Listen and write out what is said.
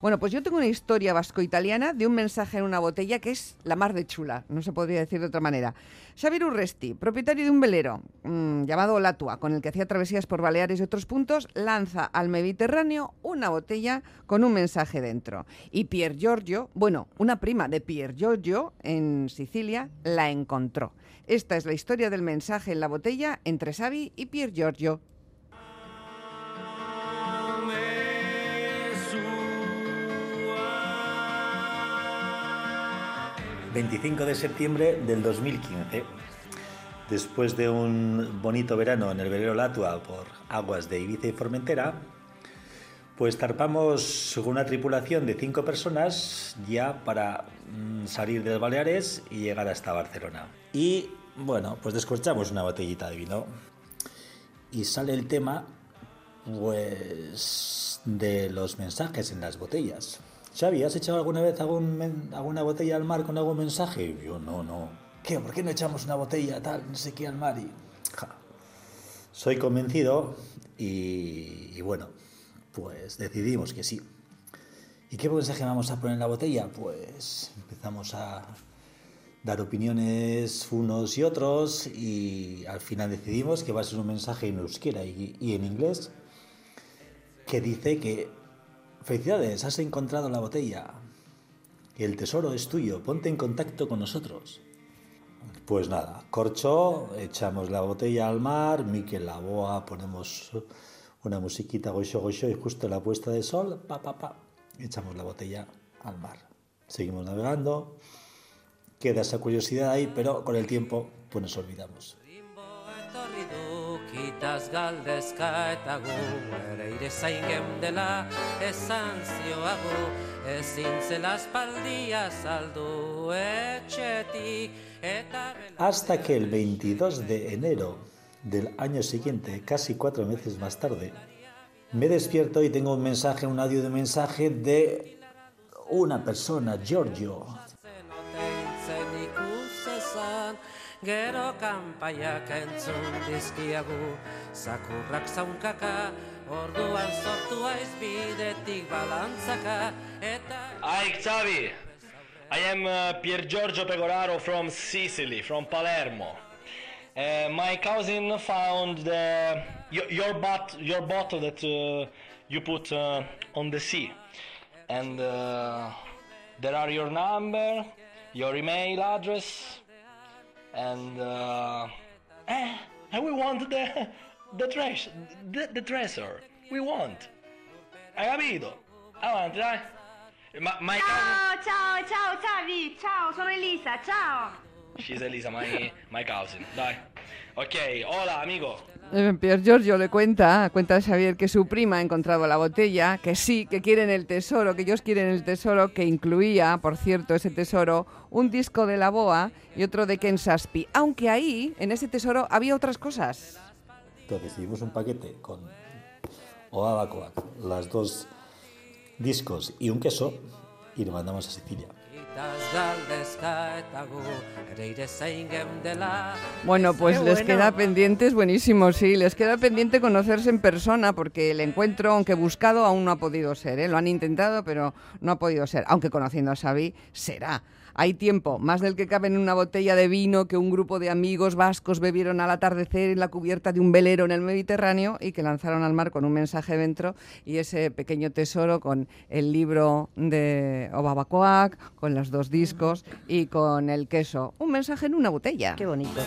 Bueno, pues yo tengo una historia vasco-italiana de un mensaje en una botella que es la mar de chula, no se podría decir de otra manera. Xavier Urresti, propietario de un velero mmm, llamado Latua, con el que hacía travesías por Baleares y otros puntos, lanza al Mediterráneo una botella con un mensaje dentro. Y Pier Giorgio, bueno, una prima de Pier Giorgio en Sicilia, la encontró. Esta es la historia del mensaje en la botella entre Xavi y Pier Giorgio. 25 de septiembre del 2015. Después de un bonito verano en el velero Latua por aguas de Ibiza y Formentera, pues zarpamos con una tripulación de cinco personas ya para mm, salir de Baleares y llegar hasta Barcelona. Y bueno, pues descorchamos una botellita de vino y sale el tema pues de los mensajes en las botellas. Xavi, ¿has echado alguna vez alguna botella al mar con algún mensaje? yo, no, no. ¿Qué? ¿Por qué no echamos una botella tal, no sé qué al mar? Y, Soy convencido y, bueno, pues decidimos que sí. ¿Y qué mensaje vamos a poner en la botella? Pues empezamos a dar opiniones unos y otros y al final decidimos que va a ser un mensaje en euskera y, y en inglés que dice que Felicidades, has encontrado la botella. El tesoro es tuyo, ponte en contacto con nosotros. Pues nada, corcho, echamos la botella al mar, Miquel la boa, ponemos una musiquita gocho gocho y justo la puesta de sol, pa pa pa, echamos la botella al mar. Seguimos navegando, queda esa curiosidad ahí, pero con el tiempo pues nos olvidamos. Hasta que el 22 de enero del año siguiente, casi cuatro meses más tarde, me despierto y tengo un mensaje, un audio de mensaje de una persona, Giorgio, gero kanpaiak entzun dizkiagu zakurrak zaunkaka orduan sortu aiz bidetik balantzaka eta Hi Xavi I am uh, Pier Giorgio Pegoraro from Sicily from Palermo. Uh, my cousin found the your your, bot, your bottle that uh, you put uh, on the sea. And uh, there are your number your email address and uh, eh, and we want the the trash the, the dresser we want. Hai capito? Avanti dai. Ma, ma ciao cousin... ciao ciao Xavi. Ciao sono Elisa. Ciao. She's Elisa my my cousin. Dai. Ok hola amigo Eh, Pier Giorgio le cuenta, cuenta a Xavier que su prima ha encontrado la botella, que sí, que quieren el tesoro, que ellos quieren el tesoro, que incluía, por cierto, ese tesoro, un disco de la Boa y otro de Ken Saspi. Aunque ahí, en ese tesoro, había otras cosas. Entonces hicimos un paquete con las dos discos y un queso y lo mandamos a Sicilia. Bueno, pues les queda pendiente, es buenísimo, sí, les queda pendiente conocerse en persona porque el encuentro, aunque buscado, aún no ha podido ser, ¿eh? lo han intentado, pero no ha podido ser, aunque conociendo a Xavi, será. Hay tiempo, más del que cabe en una botella de vino que un grupo de amigos vascos bebieron al atardecer en la cubierta de un velero en el Mediterráneo y que lanzaron al mar con un mensaje dentro y ese pequeño tesoro con el libro de Obabacoac, con los dos discos y con el queso. Un mensaje en una botella. Qué bonito.